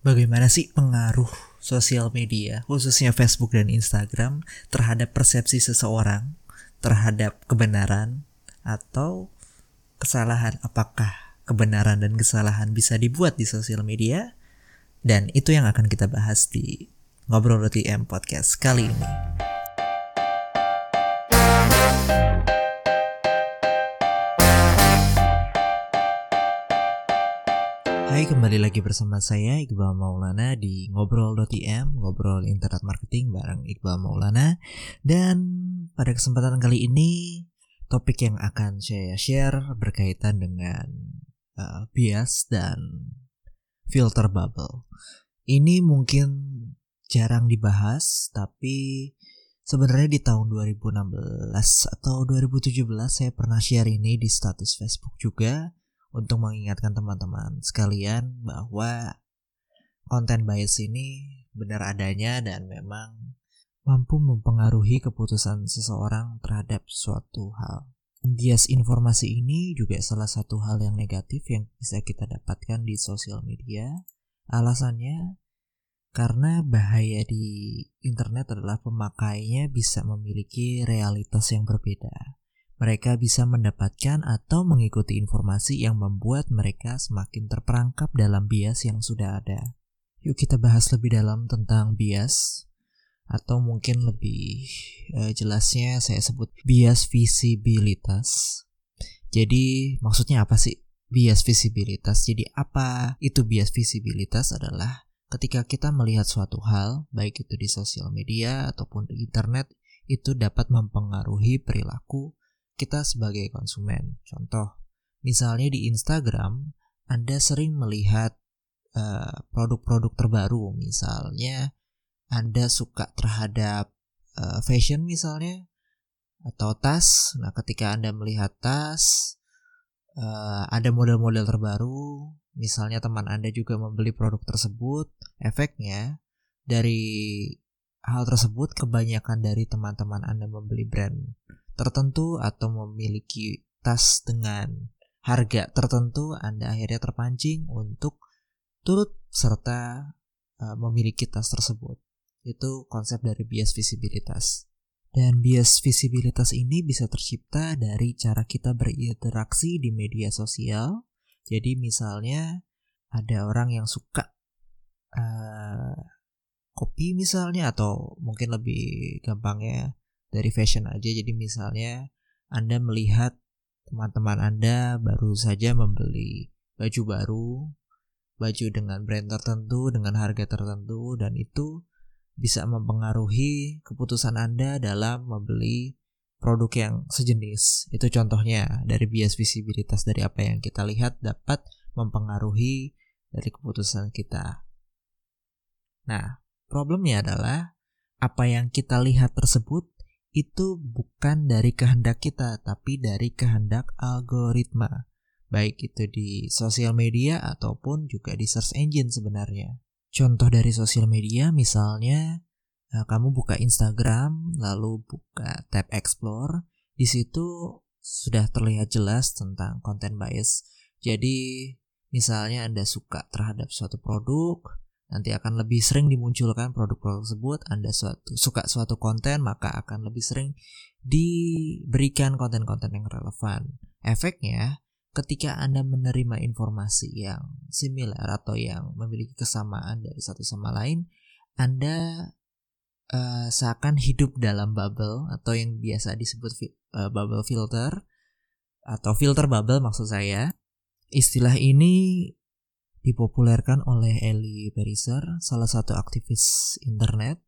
Bagaimana sih pengaruh sosial media, khususnya Facebook dan Instagram, terhadap persepsi seseorang, terhadap kebenaran, atau kesalahan? Apakah kebenaran dan kesalahan bisa dibuat di sosial media? Dan itu yang akan kita bahas di Ngobrol Roti M Podcast kali ini. Hai kembali lagi bersama saya Iqbal Maulana di Ngobrol.im Ngobrol Internet Marketing bareng Iqbal Maulana. Dan pada kesempatan kali ini Topik yang akan saya share berkaitan dengan uh, bias dan filter bubble. Ini mungkin jarang dibahas Tapi sebenarnya di tahun 2016 atau 2017 saya pernah share ini di status Facebook juga untuk mengingatkan teman-teman sekalian bahwa konten bias ini benar adanya dan memang mampu mempengaruhi keputusan seseorang terhadap suatu hal. Bias informasi ini juga salah satu hal yang negatif yang bisa kita dapatkan di sosial media. Alasannya karena bahaya di internet adalah pemakainya bisa memiliki realitas yang berbeda mereka bisa mendapatkan atau mengikuti informasi yang membuat mereka semakin terperangkap dalam bias yang sudah ada. Yuk kita bahas lebih dalam tentang bias atau mungkin lebih eh, jelasnya saya sebut bias visibilitas. Jadi maksudnya apa sih bias visibilitas? Jadi apa itu bias visibilitas adalah ketika kita melihat suatu hal baik itu di sosial media ataupun di internet itu dapat mempengaruhi perilaku kita sebagai konsumen. Contoh, misalnya di Instagram, Anda sering melihat uh, produk-produk terbaru, misalnya Anda suka terhadap uh, fashion misalnya atau tas. Nah, ketika Anda melihat tas, uh, ada model-model terbaru, misalnya teman Anda juga membeli produk tersebut, efeknya dari hal tersebut kebanyakan dari teman-teman Anda membeli brand tertentu atau memiliki tas dengan harga tertentu, Anda akhirnya terpancing untuk turut serta uh, memiliki tas tersebut. Itu konsep dari bias visibilitas. Dan bias visibilitas ini bisa tercipta dari cara kita berinteraksi di media sosial. Jadi misalnya ada orang yang suka uh, kopi misalnya atau mungkin lebih gampangnya dari fashion aja. Jadi misalnya Anda melihat teman-teman Anda baru saja membeli baju baru, baju dengan brand tertentu, dengan harga tertentu dan itu bisa mempengaruhi keputusan Anda dalam membeli produk yang sejenis. Itu contohnya dari bias visibilitas dari apa yang kita lihat dapat mempengaruhi dari keputusan kita. Nah, problemnya adalah apa yang kita lihat tersebut itu bukan dari kehendak kita, tapi dari kehendak algoritma, baik itu di sosial media ataupun juga di search engine sebenarnya. Contoh dari sosial media misalnya eh, kamu buka Instagram lalu buka tab explore, di situ sudah terlihat jelas tentang konten bias. Jadi misalnya Anda suka terhadap suatu produk, nanti akan lebih sering dimunculkan produk-produk tersebut. Anda suatu, suka suatu konten, maka akan lebih sering diberikan konten-konten yang relevan. Efeknya, ketika Anda menerima informasi yang similar atau yang memiliki kesamaan dari satu sama lain, Anda uh, seakan hidup dalam bubble atau yang biasa disebut uh, bubble filter atau filter bubble maksud saya. Istilah ini dipopulerkan oleh Ellie Pariser, salah satu aktivis internet.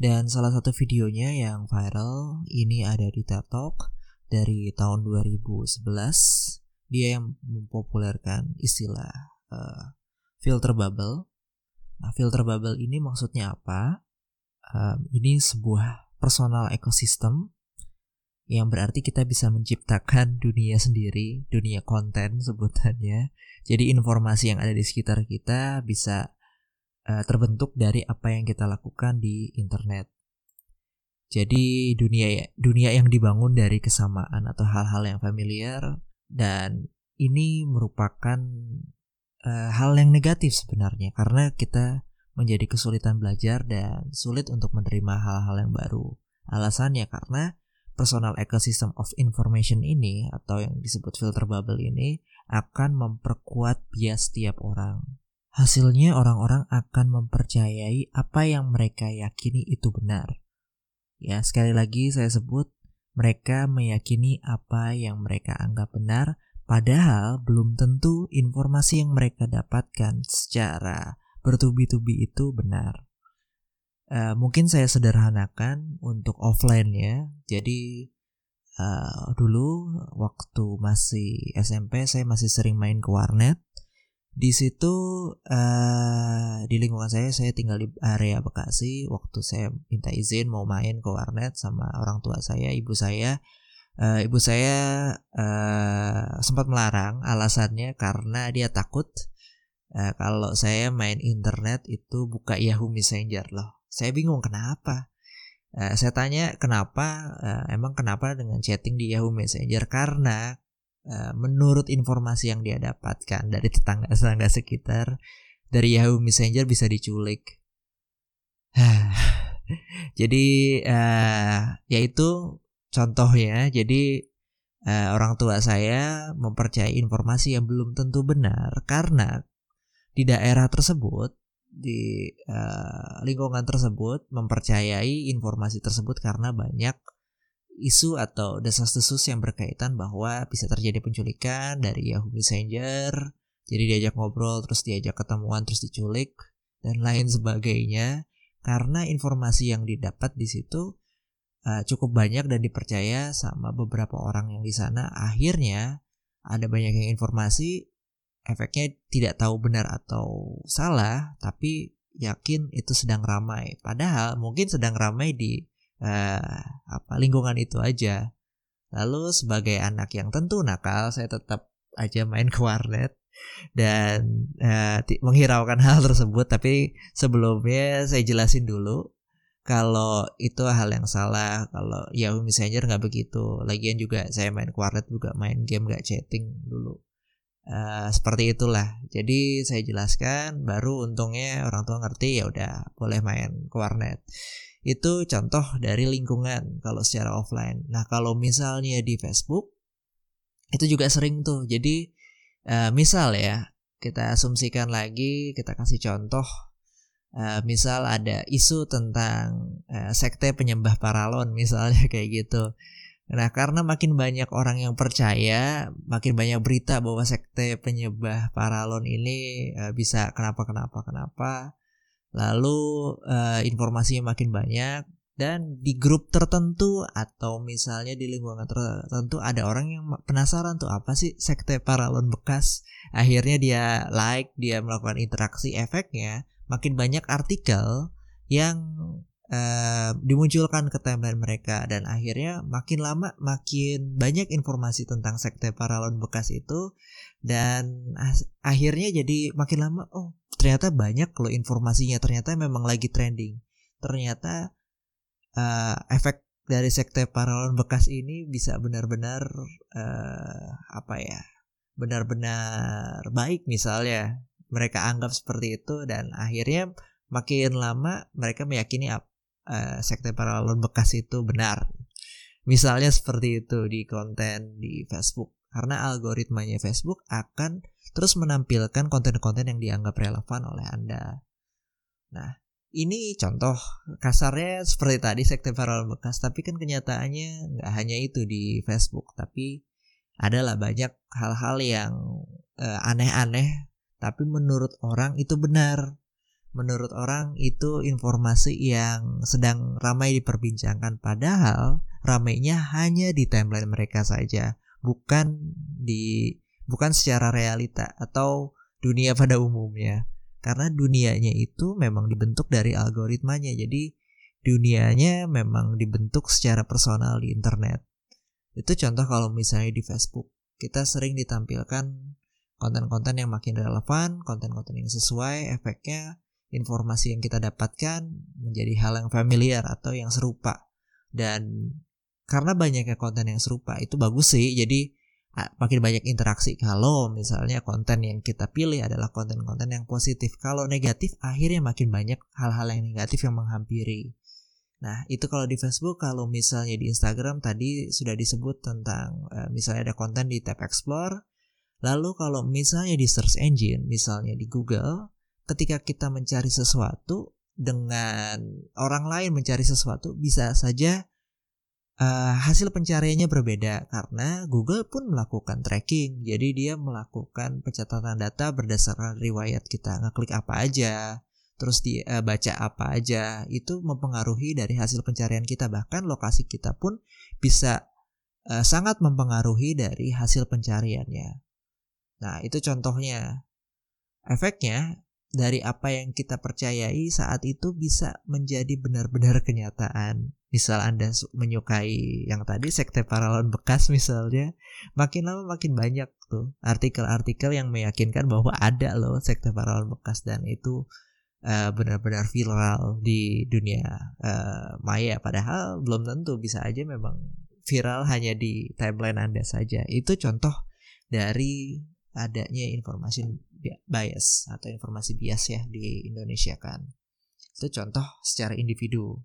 Dan salah satu videonya yang viral ini ada di TED Talk dari tahun 2011. Dia yang mempopulerkan istilah uh, filter bubble. Nah, filter bubble ini maksudnya apa? Um, ini sebuah personal ekosistem yang berarti kita bisa menciptakan dunia sendiri, dunia konten sebutannya. Jadi informasi yang ada di sekitar kita bisa uh, terbentuk dari apa yang kita lakukan di internet. Jadi dunia dunia yang dibangun dari kesamaan atau hal-hal yang familiar dan ini merupakan uh, hal yang negatif sebenarnya karena kita menjadi kesulitan belajar dan sulit untuk menerima hal-hal yang baru. Alasannya karena personal ecosystem of information ini atau yang disebut filter bubble ini akan memperkuat bias setiap orang. Hasilnya orang-orang akan mempercayai apa yang mereka yakini itu benar. Ya, sekali lagi saya sebut mereka meyakini apa yang mereka anggap benar padahal belum tentu informasi yang mereka dapatkan secara bertubi-tubi itu benar. Uh, mungkin saya sederhanakan untuk offline ya. Jadi uh, dulu waktu masih SMP saya masih sering main ke warnet. Di situ uh, di lingkungan saya saya tinggal di area Bekasi. Waktu saya minta izin mau main ke warnet sama orang tua saya ibu saya. Uh, ibu saya uh, sempat melarang alasannya karena dia takut uh, kalau saya main internet itu buka Yahoo Messenger loh saya bingung kenapa uh, saya tanya kenapa uh, emang kenapa dengan chatting di Yahoo Messenger karena Eh, menurut informasi yang dia dapatkan dari tetangga-tetangga sekitar dari Yahoo Messenger bisa diculik. jadi uh, ya itu contohnya. Jadi uh, orang tua saya mempercayai informasi yang belum tentu benar karena di daerah tersebut di uh, lingkungan tersebut mempercayai informasi tersebut karena banyak isu atau desas-desus yang berkaitan bahwa bisa terjadi penculikan dari Yahoo Messenger, jadi diajak ngobrol terus diajak ketemuan terus diculik dan lain sebagainya. Karena informasi yang didapat di situ uh, cukup banyak dan dipercaya sama beberapa orang yang di sana. Akhirnya ada banyak yang informasi efeknya tidak tahu benar atau salah tapi yakin itu sedang ramai padahal mungkin sedang ramai di uh, apa lingkungan itu aja. Lalu sebagai anak yang tentu nakal, saya tetap aja main ke warnet dan uh, menghiraukan hal tersebut. Tapi sebelumnya saya jelasin dulu kalau itu hal yang salah. Kalau Yahoo Messenger nggak begitu. Lagian juga saya main ke warnet juga main game nggak chatting dulu. Uh, seperti itulah. Jadi saya jelaskan, baru untungnya orang tua ngerti ya udah boleh main ke warnet. Itu contoh dari lingkungan kalau secara offline. Nah, kalau misalnya di Facebook itu juga sering tuh. Jadi uh, misal ya, kita asumsikan lagi, kita kasih contoh uh, misal ada isu tentang uh, sekte penyembah paralon misalnya kayak gitu. Nah, karena makin banyak orang yang percaya, makin banyak berita bahwa sekte penyembah paralon ini uh, bisa kenapa kenapa kenapa lalu uh, informasinya makin banyak dan di grup tertentu atau misalnya di lingkungan tertentu ada orang yang penasaran tuh apa sih sekte paralon bekas? Akhirnya dia like dia melakukan interaksi efeknya makin banyak artikel yang uh, dimunculkan ke timeline mereka. Dan akhirnya makin lama makin banyak informasi tentang sekte paralon bekas itu. Dan akhirnya jadi makin lama oh ternyata banyak loh informasinya. Ternyata memang lagi trending. Ternyata uh, efek dari sekte paralon bekas ini bisa benar-benar uh, apa ya benar-benar baik misalnya. Mereka anggap seperti itu dan akhirnya makin lama mereka meyakini uh, sekte paralon bekas itu benar. Misalnya seperti itu di konten di Facebook. Karena algoritmanya Facebook akan terus menampilkan konten-konten yang dianggap relevan oleh Anda. Nah, ini contoh kasarnya seperti tadi sekte viral bekas, tapi kan kenyataannya nggak hanya itu di Facebook, tapi adalah banyak hal-hal yang uh, aneh-aneh, tapi menurut orang itu benar. Menurut orang itu informasi yang sedang ramai diperbincangkan, padahal ramainya hanya di timeline mereka saja, bukan di bukan secara realita atau dunia pada umumnya. Karena dunianya itu memang dibentuk dari algoritmanya. Jadi dunianya memang dibentuk secara personal di internet. Itu contoh kalau misalnya di Facebook. Kita sering ditampilkan konten-konten yang makin relevan, konten-konten yang sesuai, efeknya informasi yang kita dapatkan menjadi hal yang familiar atau yang serupa. Dan karena banyaknya konten yang serupa itu bagus sih. Jadi makin banyak interaksi kalau misalnya konten yang kita pilih adalah konten-konten yang positif. Kalau negatif akhirnya makin banyak hal-hal yang negatif yang menghampiri. Nah, itu kalau di Facebook, kalau misalnya di Instagram tadi sudah disebut tentang uh, misalnya ada konten di tab explore. Lalu kalau misalnya di search engine, misalnya di Google, ketika kita mencari sesuatu dengan orang lain mencari sesuatu bisa saja uh, hasil pencariannya berbeda karena Google pun melakukan tracking. Jadi dia melakukan pencatatan data berdasarkan riwayat kita ngeklik apa aja, terus dia uh, baca apa aja. Itu mempengaruhi dari hasil pencarian kita bahkan lokasi kita pun bisa uh, sangat mempengaruhi dari hasil pencariannya. Nah, itu contohnya. Efeknya dari apa yang kita percayai saat itu bisa menjadi benar-benar kenyataan. Misal Anda menyukai yang tadi sekte paralon bekas misalnya, makin lama makin banyak tuh artikel-artikel yang meyakinkan bahwa ada loh sekte paralon bekas dan itu uh, benar-benar viral di dunia uh, maya. Padahal belum tentu bisa aja memang viral hanya di timeline Anda saja. Itu contoh dari adanya informasi bias atau informasi bias ya di Indonesia kan. Itu contoh secara individu.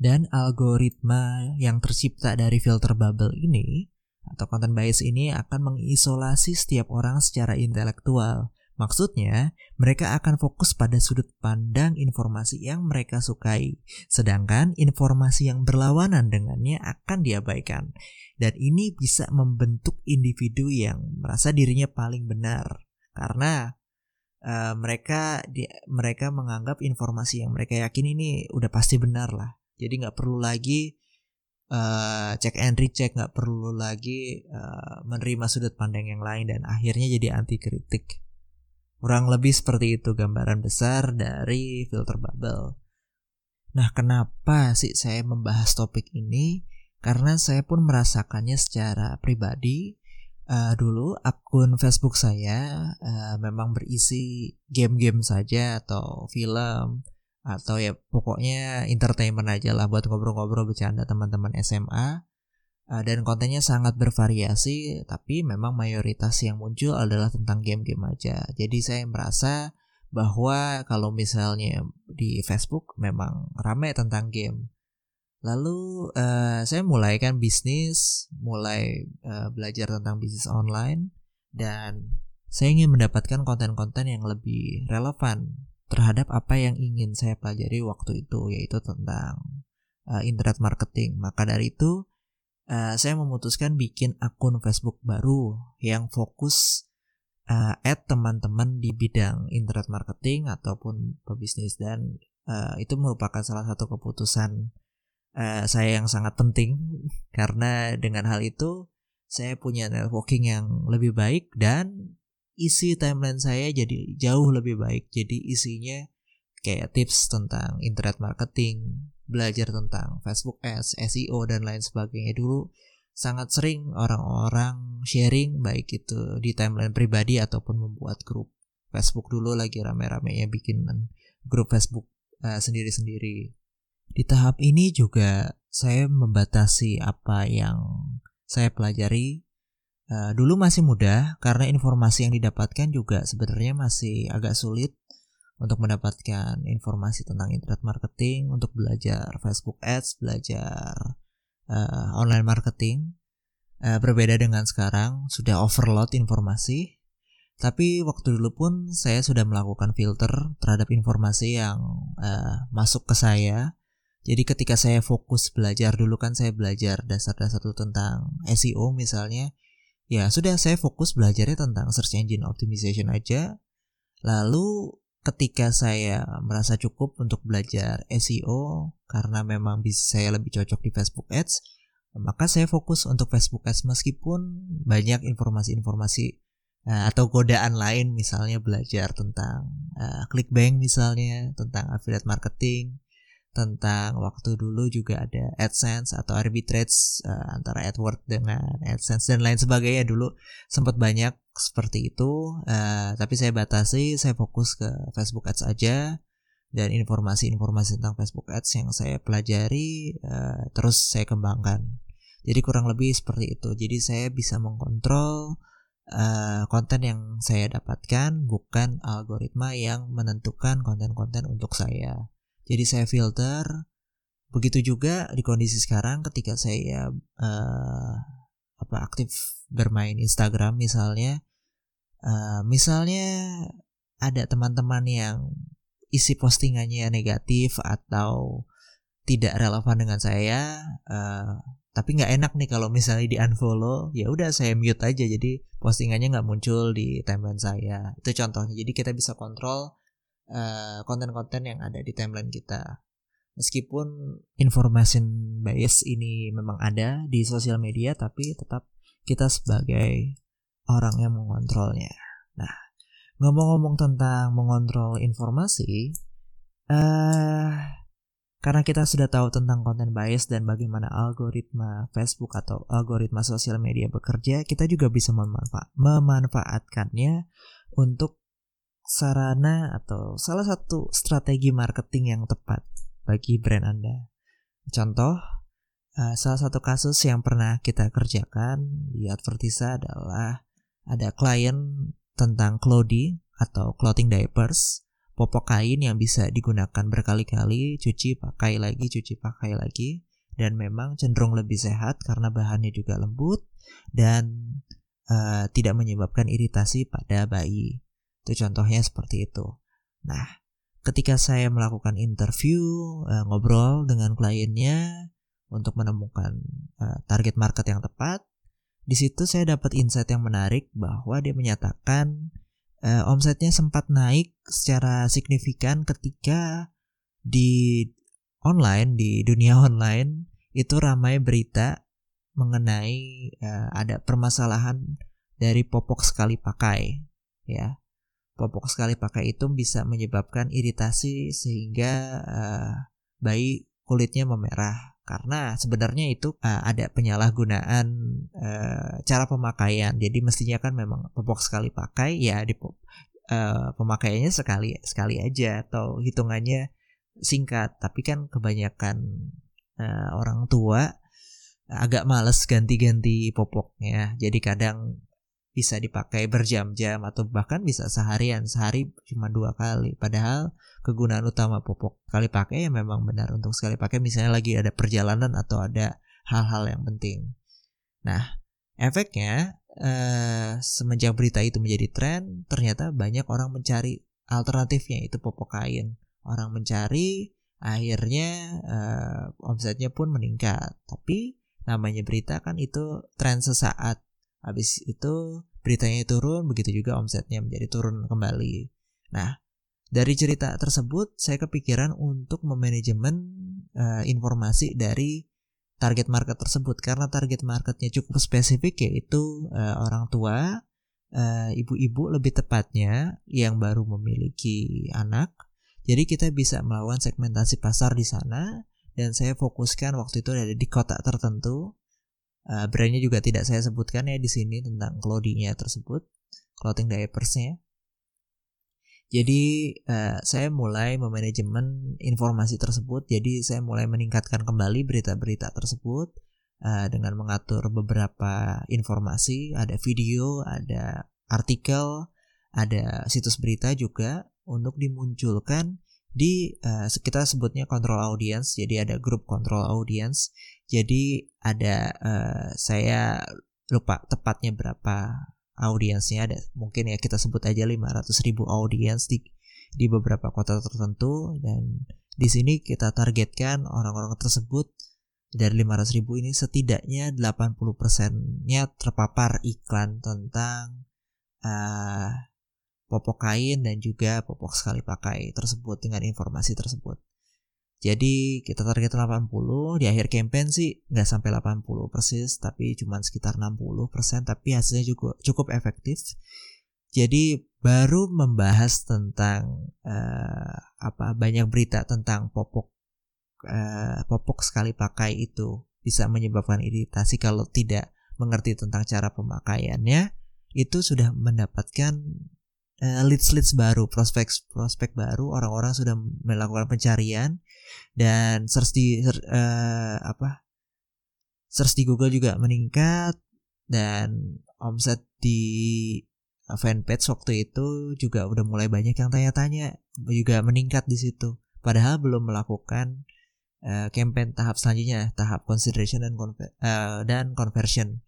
Dan algoritma yang tercipta dari filter bubble ini atau content bias ini akan mengisolasi setiap orang secara intelektual Maksudnya, mereka akan fokus pada sudut pandang informasi yang mereka sukai, sedangkan informasi yang berlawanan dengannya akan diabaikan. Dan ini bisa membentuk individu yang merasa dirinya paling benar karena uh, mereka di, mereka menganggap informasi yang mereka yakin ini udah pasti benar lah. Jadi nggak perlu lagi uh, cek and recheck, nggak perlu lagi uh, menerima sudut pandang yang lain dan akhirnya jadi anti kritik. Kurang lebih seperti itu gambaran besar dari filter bubble. Nah, kenapa sih saya membahas topik ini? Karena saya pun merasakannya secara pribadi. Uh, dulu akun Facebook saya uh, memang berisi game-game saja atau film atau ya pokoknya entertainment aja lah buat ngobrol-ngobrol bercanda teman-teman SMA dan kontennya sangat bervariasi tapi memang mayoritas yang muncul adalah tentang game-game aja. Jadi saya merasa bahwa kalau misalnya di Facebook memang rame tentang game. Lalu uh, saya mulai kan bisnis mulai uh, belajar tentang bisnis online dan saya ingin mendapatkan konten-konten yang lebih relevan terhadap apa yang ingin saya pelajari waktu itu yaitu tentang uh, internet marketing. Maka dari itu uh, saya memutuskan bikin akun Facebook baru yang fokus uh, add teman-teman di bidang internet marketing ataupun pebisnis. Dan uh, itu merupakan salah satu keputusan uh, saya yang sangat penting. Karena dengan hal itu saya punya networking yang lebih baik dan isi timeline saya jadi jauh lebih baik. Jadi isinya kayak tips tentang internet marketing belajar tentang Facebook Ads, SEO dan lain sebagainya dulu sangat sering orang-orang sharing baik itu di timeline pribadi ataupun membuat grup Facebook dulu lagi rame-ramenya bikin grup Facebook uh, sendiri-sendiri. Di tahap ini juga saya membatasi apa yang saya pelajari. Uh, dulu masih mudah karena informasi yang didapatkan juga sebenarnya masih agak sulit untuk mendapatkan informasi tentang internet marketing, untuk belajar Facebook Ads, belajar uh, online marketing. Uh, berbeda dengan sekarang, sudah overload informasi. Tapi waktu dulu pun saya sudah melakukan filter terhadap informasi yang uh, masuk ke saya. Jadi ketika saya fokus belajar dulu kan saya belajar dasar-dasar tentang SEO misalnya. Ya sudah saya fokus belajarnya tentang search engine optimization aja. Lalu ketika saya merasa cukup untuk belajar SEO karena memang bisa saya lebih cocok di Facebook Ads, maka saya fokus untuk Facebook Ads. Meskipun banyak informasi-informasi uh, atau godaan lain misalnya belajar tentang uh, clickbank misalnya, tentang affiliate marketing, tentang waktu dulu juga ada AdSense atau arbitrage uh, antara AdWords dengan AdSense dan lain sebagainya dulu sempat banyak seperti itu uh, tapi saya batasi saya fokus ke Facebook Ads aja dan informasi-informasi tentang Facebook Ads yang saya pelajari uh, terus saya kembangkan Jadi kurang lebih seperti itu. Jadi saya bisa mengkontrol konten yang saya dapatkan, bukan algoritma yang menentukan konten-konten untuk saya. Jadi saya filter. Begitu juga di kondisi sekarang ketika saya uh, apa aktif bermain Instagram misalnya, uh, misalnya ada teman-teman yang isi postingannya negatif atau tidak relevan dengan saya uh, tapi nggak enak nih kalau misalnya di unfollow ya udah saya mute aja. Jadi postingannya nggak muncul di timeline saya. Itu contohnya. Jadi kita bisa kontrol konten konten-konten yang ada di timeline kita. Meskipun information bias ini memang ada di sosial media tapi tetap kita sebagai orang yang mengontrolnya. Nah ngomong-ngomong tentang mengontrol informasi, uh, karena kita sudah tahu tentang konten bias dan bagaimana algoritma Facebook atau algoritma sosial media bekerja, kita juga bisa memanfa memanfaatkannya untuk sarana atau salah satu strategi marketing yang tepat bagi brand Anda. Contoh, uh, salah satu kasus yang pernah kita kerjakan di Advertisa adalah ada klien tentang clothing atau clothing diapers, popok kain yang bisa digunakan berkali-kali, cuci pakai lagi, cuci pakai lagi, dan memang cenderung lebih sehat karena bahannya juga lembut dan uh, tidak menyebabkan iritasi pada bayi. Itu contohnya seperti itu. Nah, ketika saya melakukan interview, uh, ngobrol dengan kliennya untuk menemukan uh, target market yang tepat, di situ saya dapat insight yang menarik bahwa dia menyatakan uh, omsetnya sempat naik secara signifikan ketika di online di dunia online itu ramai berita mengenai uh, ada permasalahan dari popok sekali pakai ya popok sekali pakai itu bisa menyebabkan iritasi sehingga uh, bayi kulitnya memerah karena sebenarnya itu uh, ada penyalahgunaan uh, cara pemakaian. Jadi mestinya kan memang popok sekali pakai ya di uh, pemakaiannya sekali sekali aja atau hitungannya singkat. Tapi kan kebanyakan uh, orang tua agak males ganti-ganti popoknya. Jadi kadang bisa dipakai berjam-jam atau bahkan bisa seharian sehari cuma dua kali. Padahal kegunaan utama popok kali pakai ya memang benar. Untuk sekali pakai misalnya lagi ada perjalanan atau ada hal-hal yang penting. Nah efeknya eh, semenjak berita itu menjadi tren ternyata banyak orang mencari alternatifnya itu popok kain. Orang mencari akhirnya eh, omsetnya pun meningkat. Tapi namanya berita kan itu tren sesaat Habis itu beritanya turun, begitu juga omsetnya menjadi turun kembali. Nah, dari cerita tersebut saya kepikiran untuk memanajemen uh, informasi dari target market tersebut karena target marketnya cukup spesifik yaitu uh, orang tua, uh, ibu-ibu lebih tepatnya yang baru memiliki anak. Jadi kita bisa melakukan segmentasi pasar di sana dan saya fokuskan waktu itu ada di kota tertentu Uh, brandnya juga tidak saya sebutkan ya di sini tentang clothingnya tersebut, clothing diapersnya. Jadi uh, saya mulai memanajemen informasi tersebut. Jadi saya mulai meningkatkan kembali berita-berita tersebut uh, dengan mengatur beberapa informasi. Ada video, ada artikel, ada situs berita juga untuk dimunculkan di uh, kita sebutnya control audience jadi ada grup control audience jadi ada uh, saya lupa tepatnya berapa audiensnya ada mungkin ya kita sebut aja 500 ribu audiens di di beberapa kota tertentu dan di sini kita targetkan orang-orang tersebut dari 500 ribu ini setidaknya 80 persennya terpapar iklan tentang uh, popok kain dan juga popok sekali pakai tersebut dengan informasi tersebut. Jadi kita target 80 di akhir campaign sih nggak sampai 80 persis tapi cuma sekitar 60 persen tapi hasilnya juga cukup efektif. Jadi baru membahas tentang uh, apa banyak berita tentang popok uh, popok sekali pakai itu bisa menyebabkan iritasi kalau tidak mengerti tentang cara pemakaiannya itu sudah mendapatkan uh, leads leads baru, prospek prospek baru, orang-orang sudah melakukan pencarian dan search di uh, apa search di Google juga meningkat. Dan omset di fanpage waktu itu juga udah mulai banyak yang tanya-tanya juga meningkat di situ. Padahal belum melakukan uh, campaign tahap selanjutnya tahap consideration dan conver uh, dan conversion.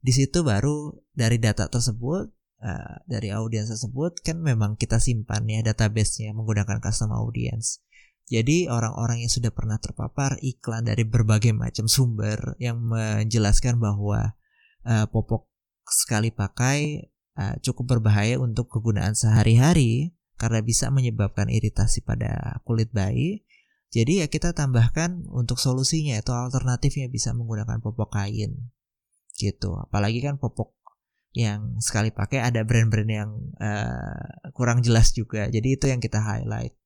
Di situ baru dari data tersebut uh, dari audiens tersebut kan memang kita simpan ya database-nya menggunakan custom audience jadi orang-orang yang sudah pernah terpapar iklan dari berbagai macam sumber yang menjelaskan bahwa uh, popok sekali pakai uh, cukup berbahaya untuk kegunaan sehari-hari karena bisa menyebabkan iritasi pada kulit bayi. Jadi ya kita tambahkan untuk solusinya atau alternatifnya bisa menggunakan popok kain gitu. Apalagi kan popok yang sekali pakai ada brand-brand yang uh, kurang jelas juga. Jadi itu yang kita highlight.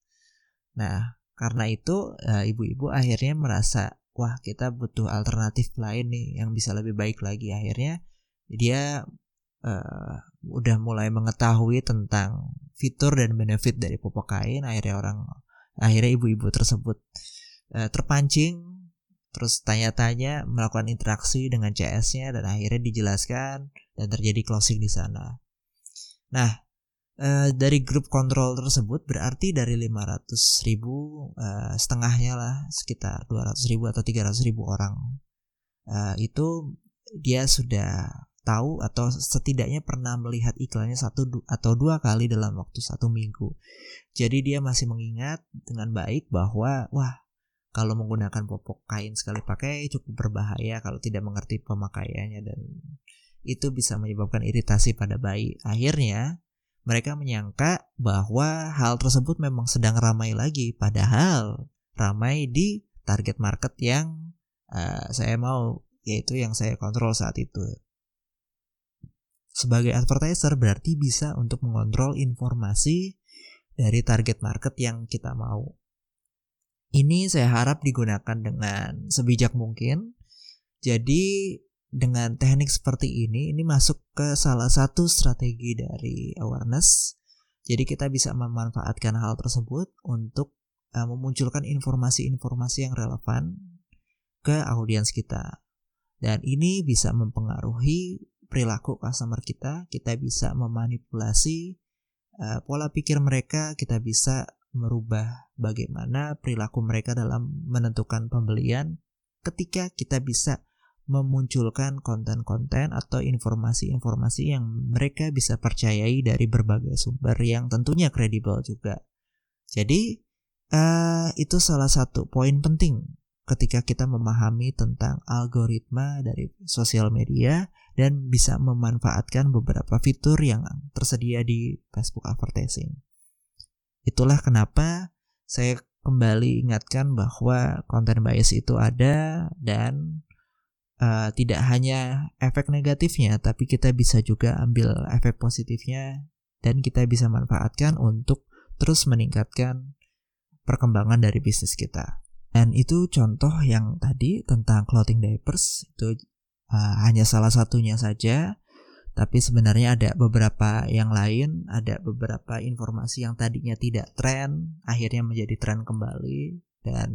Nah, karena itu eh, ibu-ibu akhirnya merasa wah kita butuh alternatif lain nih yang bisa lebih baik lagi. Akhirnya dia uh, udah mulai mengetahui tentang fitur dan benefit dari popok kain. Akhirnya orang akhirnya ibu-ibu tersebut uh, terpancing terus tanya-tanya melakukan interaksi dengan CS-nya dan akhirnya dijelaskan dan terjadi closing di sana. Nah, Uh, dari grup kontrol tersebut berarti dari 500 ribu uh, setengahnya lah sekitar 200 ribu atau 300 ribu orang. Uh, itu dia sudah tahu atau setidaknya pernah melihat iklannya satu atau dua kali dalam waktu satu minggu. Jadi dia masih mengingat dengan baik bahwa wah kalau menggunakan popok kain sekali pakai cukup berbahaya kalau tidak mengerti pemakaiannya dan itu bisa menyebabkan iritasi pada bayi. Akhirnya mereka menyangka bahwa hal tersebut memang sedang ramai lagi, padahal ramai di target market yang uh, saya mau, yaitu yang saya kontrol saat itu. Sebagai advertiser berarti bisa untuk mengontrol informasi dari target market yang kita mau. Ini saya harap digunakan dengan sebijak mungkin. Jadi dengan teknik seperti ini ini masuk ke salah satu strategi dari awareness. Jadi kita bisa memanfaatkan hal tersebut untuk uh, memunculkan informasi-informasi yang relevan ke audiens kita. Dan ini bisa mempengaruhi perilaku customer kita, kita bisa memanipulasi uh, pola pikir mereka, kita bisa merubah bagaimana perilaku mereka dalam menentukan pembelian ketika kita bisa memunculkan konten-konten atau informasi-informasi yang mereka bisa percayai dari berbagai sumber yang tentunya kredibel juga. Jadi uh, itu salah satu poin penting ketika kita memahami tentang algoritma dari sosial media dan bisa memanfaatkan beberapa fitur yang tersedia di Facebook advertising. Itulah kenapa saya kembali ingatkan bahwa konten bias itu ada dan uh, tidak hanya efek negatifnya, tapi kita bisa juga ambil efek positifnya dan kita bisa manfaatkan untuk terus meningkatkan perkembangan dari bisnis kita. Dan itu contoh yang tadi tentang clothing diapers itu uh, hanya salah satunya saja. Tapi sebenarnya ada beberapa yang lain, ada beberapa informasi yang tadinya tidak tren, akhirnya menjadi tren kembali dan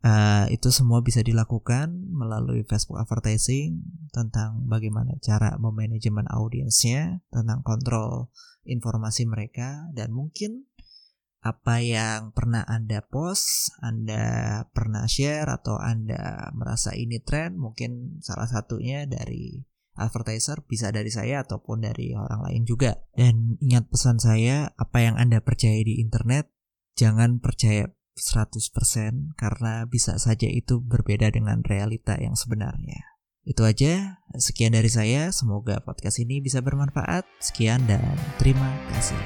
Uh, itu semua bisa dilakukan melalui Facebook advertising tentang bagaimana cara memanajemen audiensnya, tentang kontrol informasi mereka dan mungkin apa yang pernah Anda post, Anda pernah share atau Anda merasa ini tren, mungkin salah satunya dari advertiser bisa dari saya ataupun dari orang lain juga. Dan ingat pesan saya, apa yang Anda percaya di internet jangan percaya 100% karena bisa saja itu berbeda dengan realita yang sebenarnya. Itu aja, sekian dari saya. Semoga podcast ini bisa bermanfaat. Sekian dan terima kasih.